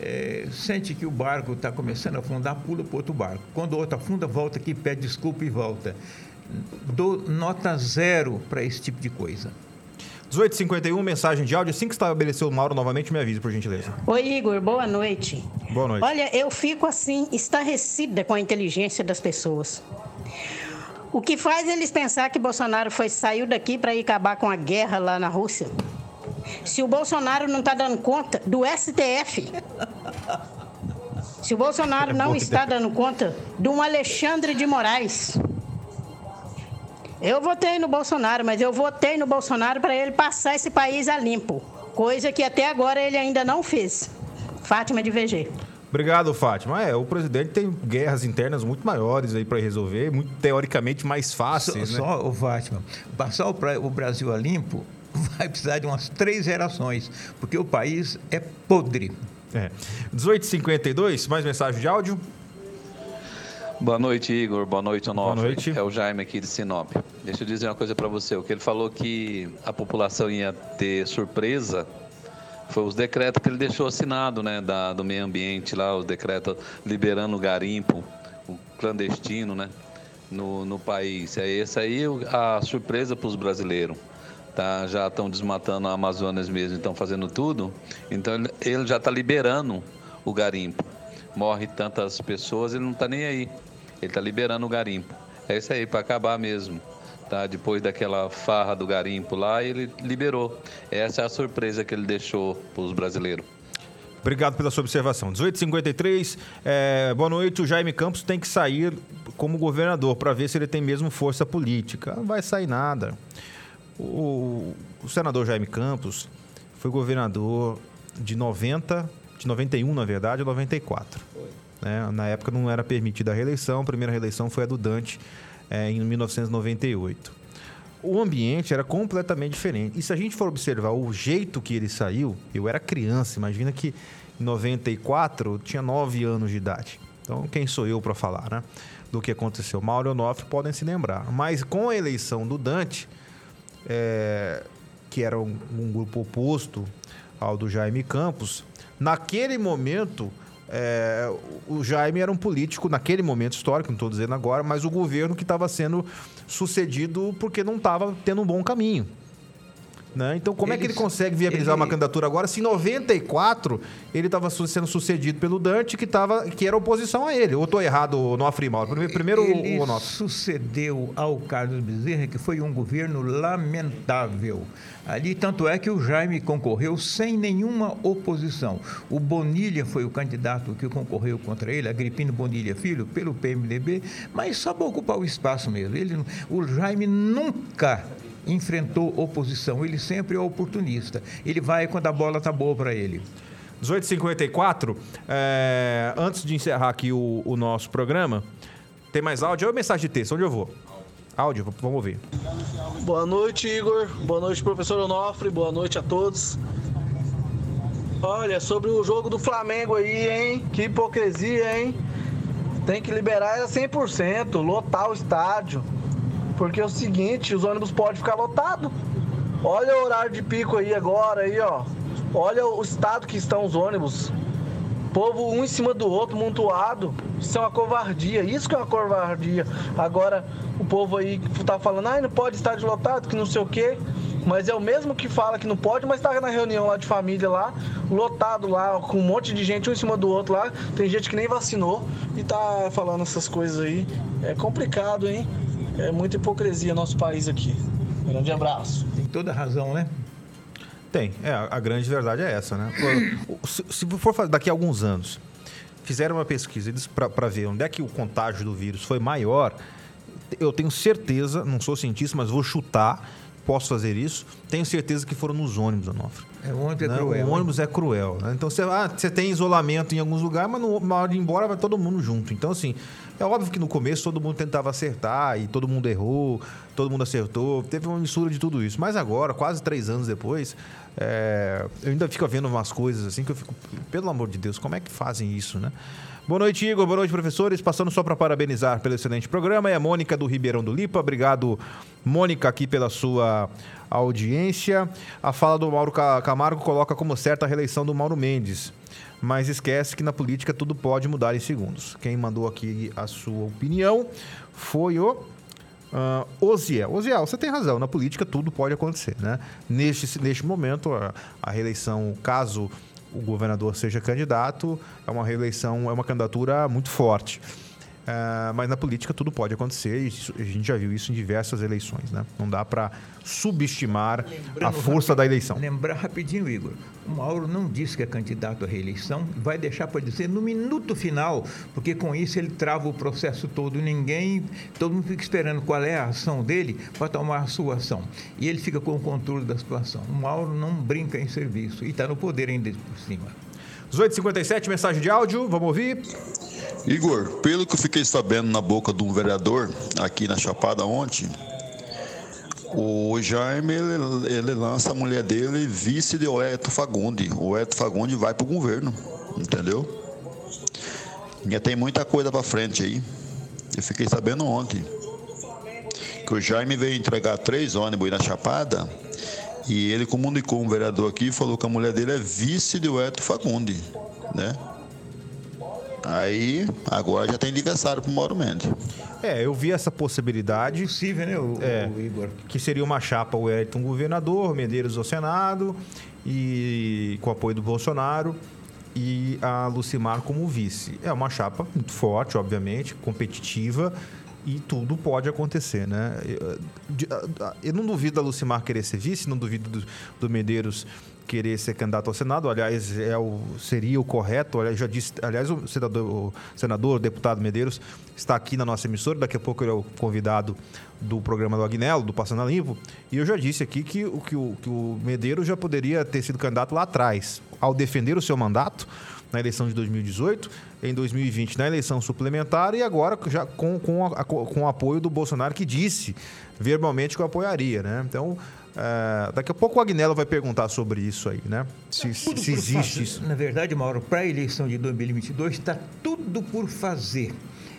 É, sente que o barco está começando a afundar, pula para outro barco. Quando o outro afunda, volta aqui, pede desculpa e volta. Dou nota zero para esse tipo de coisa. 1851, mensagem de áudio. Assim que estabeleceu o Mauro novamente, me avise, por gentileza. Oi, Igor. Boa noite. Boa noite. Olha, eu fico assim, estarrecida com a inteligência das pessoas. O que faz eles pensar que Bolsonaro foi saiu daqui para ir acabar com a guerra lá na Rússia? Se o Bolsonaro não está dando conta do STF, se o Bolsonaro não está dando conta de um Alexandre de Moraes, eu votei no Bolsonaro, mas eu votei no Bolsonaro para ele passar esse país a limpo, coisa que até agora ele ainda não fez. Fátima de VG. Obrigado, Fátima. É, o presidente tem guerras internas muito maiores aí para resolver, muito teoricamente mais fáceis, só, né? Só, o Fátima, passar o, o Brasil a limpo vai precisar de umas três gerações, porque o país é podre. É. 1852, mais mensagem de áudio. Boa noite, Igor. Boa noite, Onofre. Boa noite. É o Jaime aqui de Sinop. Deixa eu dizer uma coisa para você. O que ele falou que a população ia ter surpresa foi os decretos que ele deixou assinado, né, da, do meio ambiente lá, os decretos liberando o garimpo, o clandestino, né, no, no país. É essa aí a surpresa para os brasileiros. Tá, já estão desmatando a Amazônia mesmo, estão fazendo tudo. Então ele, ele já está liberando o garimpo. Morre tantas pessoas, ele não está nem aí. Ele está liberando o garimpo. É isso aí, para acabar mesmo. Tá? Depois daquela farra do garimpo lá, ele liberou. Essa é a surpresa que ele deixou para os brasileiros. Obrigado pela sua observação. 1853, é, boa noite. O Jaime Campos tem que sair como governador para ver se ele tem mesmo força política. Não vai sair nada. O, o senador Jaime Campos foi governador de 90, de 91, na verdade, a 94. Né? Na época não era permitida a reeleição, a primeira reeleição foi a do Dante é, em 1998. O ambiente era completamente diferente. E se a gente for observar o jeito que ele saiu, eu era criança, imagina que em 94 eu tinha 9 anos de idade. Então, quem sou eu para falar, né? Do que aconteceu. Mauro e Onofre podem se lembrar. Mas com a eleição do Dante, é, que era um, um grupo oposto ao do Jaime Campos, naquele momento é, o Jaime era um político naquele momento histórico, não estou dizendo agora, mas o governo que estava sendo sucedido porque não estava tendo um bom caminho. Né? Então, como Eles, é que ele consegue viabilizar ele... uma candidatura agora se em 94 ele estava sendo sucedido pelo Dante, que, tava, que era oposição a ele? Ou estou errado, Onofre Mauro? Primeiro, primeiro ele o Onofre. sucedeu ao Carlos Bezerra, que foi um governo lamentável. Ali, tanto é que o Jaime concorreu sem nenhuma oposição. O Bonilha foi o candidato que concorreu contra ele, Agripino Bonilha Filho, pelo PMDB, mas só para ocupar o espaço mesmo. Ele, o Jaime nunca enfrentou oposição. Ele sempre é oportunista. Ele vai quando a bola está boa para ele. 18h54, é, antes de encerrar aqui o, o, nosso programa, tem mais áudio ou mensagem de texto? Onde eu vou? Áudio, vamos ouvir. Boa noite, Igor. Boa noite, professor Onofre. Boa noite a todos. Olha, sobre o jogo do Flamengo aí, hein? Que hipocrisia, hein? Tem que liberar ela 100%, lotar o estádio. Porque é o seguinte, os ônibus podem ficar lotados. Olha o horário de pico aí agora, aí, ó. Olha o estado que estão os ônibus. Povo um em cima do outro, montuado. Isso é uma covardia. Isso que é uma covardia. Agora, o povo aí tá falando, ah, não pode estar lotado, que não sei o quê. Mas é o mesmo que fala que não pode, mas tá na reunião lá de família lá, lotado lá, com um monte de gente um em cima do outro lá. Tem gente que nem vacinou e tá falando essas coisas aí. É complicado, hein? É muita hipocrisia nosso país aqui. Grande abraço. Tem toda razão, né? Tem. É, a grande verdade é essa, né? Se, se for daqui a alguns anos, fizeram uma pesquisa para ver onde é que o contágio do vírus foi maior, eu tenho certeza, não sou cientista, mas vou chutar, posso fazer isso, tenho certeza que foram nos ônibus, Onofre. É, o ônibus é né? cruel. O ônibus é cruel. Né? Então, você, ah, você tem isolamento em alguns lugares, mas na hora de ir embora vai todo mundo junto. Então, assim, é óbvio que no começo todo mundo tentava acertar e todo mundo errou, todo mundo acertou. Teve uma mistura de tudo isso. Mas agora, quase três anos depois, é, eu ainda fico vendo umas coisas assim que eu fico, pelo amor de Deus, como é que fazem isso, né? Boa noite, Igor. Boa noite, professores. Passando só para parabenizar pelo excelente programa. É a Mônica do Ribeirão do Lipa. Obrigado, Mônica, aqui pela sua audiência. A fala do Mauro Camargo coloca como certa a reeleição do Mauro Mendes mas esquece que na política tudo pode mudar em segundos. Quem mandou aqui a sua opinião foi o uh, Oziel. Oziel, você tem razão, na política tudo pode acontecer, né? Neste, neste momento, a, a reeleição, caso o governador seja candidato, é uma reeleição, é uma candidatura muito forte. Uh, mas na política tudo pode acontecer e a gente já viu isso em diversas eleições, né? Não dá para subestimar Lembrando a força da eleição. Lembrar rapidinho, Igor. O Mauro não disse que é candidato à reeleição, vai deixar para dizer no minuto final, porque com isso ele trava o processo todo. Ninguém, todo mundo fica esperando qual é a ação dele para tomar a sua ação. E ele fica com o controle da situação. O Mauro não brinca em serviço e está no poder ainda por cima. 18h57, mensagem de áudio, vamos ouvir. Igor, pelo que eu fiquei sabendo na boca de um vereador aqui na Chapada ontem, o Jaime ele, ele lança a mulher dele vice de Oeto Fagundi. O Oeto Fagundi vai para o governo, entendeu? Ainda tem muita coisa para frente aí. Eu fiquei sabendo ontem que o Jaime veio entregar três ônibus na Chapada e ele comunicou um vereador aqui e falou que a mulher dele é vice de Oeto Fagundi, né? Aí, agora já tem aniversário pro Mauro Mendes. É, eu vi essa possibilidade. Possível, né, o, é, o Igor? Que seria uma chapa o Wellington governador, Medeiros ao Senado, e com apoio do Bolsonaro, e a Lucimar como vice. É uma chapa muito forte, obviamente, competitiva, e tudo pode acontecer, né? Eu, não duvido da Lucimar querer ser vice, não duvido do, do Medeiros querer ser candidato ao Senado, aliás, é o, seria o correto, aliás, já disse, aliás, o senador, o senador, o deputado Medeiros, está aqui na nossa emissora, daqui a pouco ele é o convidado do programa do Agnello, do Passando a Limpo, e eu já disse aqui que, que, o, que o Medeiros já poderia ter sido candidato lá atrás, ao defender o seu mandato, na eleição de 2018, em 2020 na eleição suplementar e agora já com, com, a, com o apoio do Bolsonaro que disse verbalmente que o apoiaria, né? Então, é, daqui a pouco o Agnello vai perguntar sobre isso aí, né? Se, se, se existe isso. Na verdade, Mauro, para a eleição de 2022 está tudo por fazer.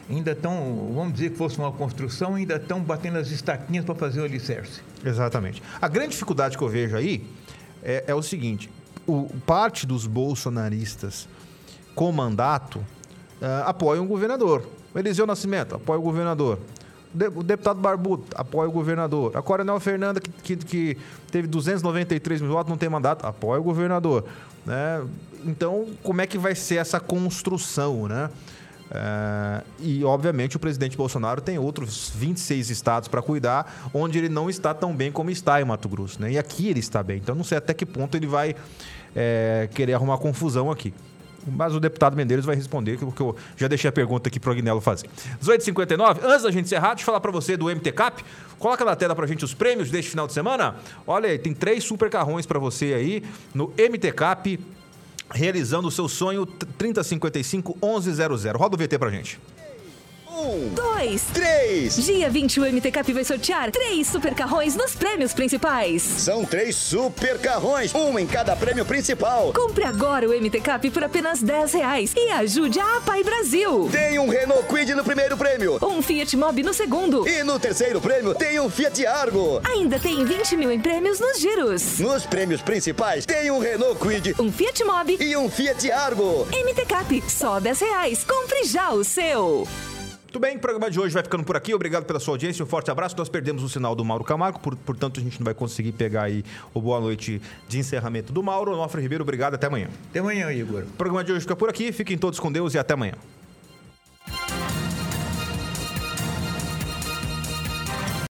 Ainda estão, vamos dizer que fosse uma construção, ainda estão batendo as estaquinhas para fazer o alicerce. Exatamente. A grande dificuldade que eu vejo aí é, é o seguinte: o, parte dos bolsonaristas com mandato uh, apoiam o governador. O Eliseu Nascimento apoia o governador. O deputado Barbudo apoia o governador. A Coronel Fernanda, que, que, que teve 293 mil votos, não tem mandato, apoia o governador. Né? Então, como é que vai ser essa construção, né? É, e, obviamente, o presidente Bolsonaro tem outros 26 estados para cuidar, onde ele não está tão bem como está em Mato Grosso. Né? E aqui ele está bem. Então, não sei até que ponto ele vai é, querer arrumar confusão aqui. Mas o deputado Mendeiros vai responder, porque eu já deixei a pergunta aqui para o Agnello fazer. 18h59, antes da gente encerrar, deixa eu falar para você do MT Cap. Coloca na tela para a gente os prêmios deste final de semana. Olha aí, tem três super carrões para você aí no MT Cap realizando o seu sonho 3055 1100. Roda o VT pra gente. Um, dois, três. Dia 21 MT Cap vai sortear três super carrões nos prêmios principais. São três super carrões, um em cada prêmio principal. Compre agora o MT Cap por apenas 10 reais e ajude a Pai Brasil. Tem um Renault Quid no primeiro prêmio. Um Fiat Mobi no segundo. E no terceiro prêmio tem um Fiat Argo. Ainda tem 20 mil em prêmios nos giros. Nos prêmios principais tem um Renault Quid. Um Fiat Mobi. E um Fiat Argo. MT Cap, só 10 reais. Compre já o seu. Muito bem, o programa de hoje vai ficando por aqui. Obrigado pela sua audiência, um forte abraço. Nós perdemos o sinal do Mauro Camargo, por, portanto a gente não vai conseguir pegar aí o boa noite de encerramento do Mauro. Nofre Ribeiro, obrigado, até amanhã. Até amanhã, Igor. O programa de hoje fica por aqui. Fiquem todos com Deus e até amanhã.